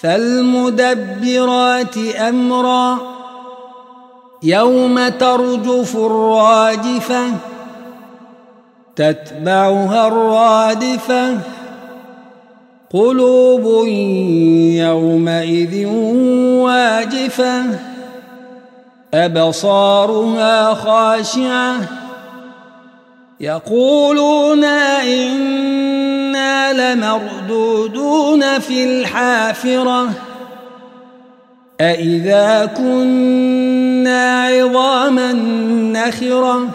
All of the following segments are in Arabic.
فالمدبرات أمرا يوم ترجف الراجفه تتبعها الرادفة قلوب يومئذ واجفة أبصارها خاشعة يقولون لمردودون في الحافرة. أإذا كنا عظاما نخرة.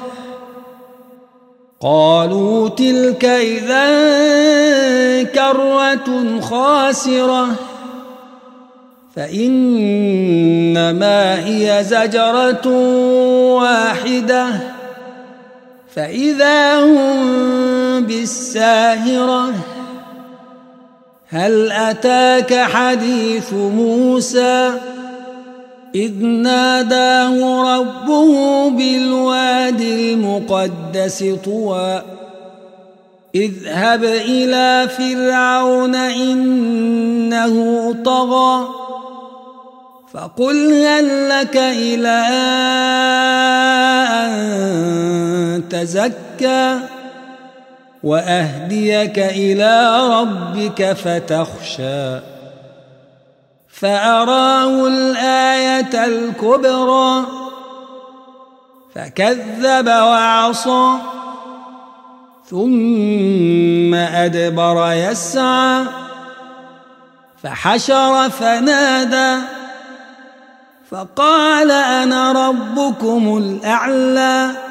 قالوا تلك إذا كرة خاسرة. فإنما هي زجرة واحدة. فإذا هم بالساهرة. هل أتاك حديث موسى؟ إذ ناداه ربه بالواد المقدس طوى. اذهب إلى فرعون إنه طغى. فقل هل لك إلى أن تزكى؟ وأهديك إلى ربك فتخشى. فأراه الآية الكبرى. فكذب وعصى. ثم أدبر يسعى. فحشر فنادى. فقال أنا ربكم الأعلى.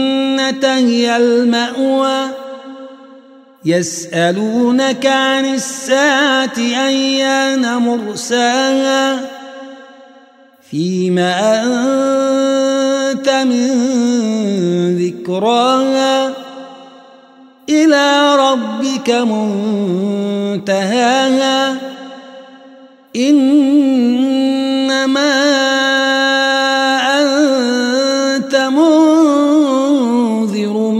هي المأوى. يسألونك عن الساعة أيان مرساها. فيما أنت من ذكراها. إلى ربك منتهاها. إنما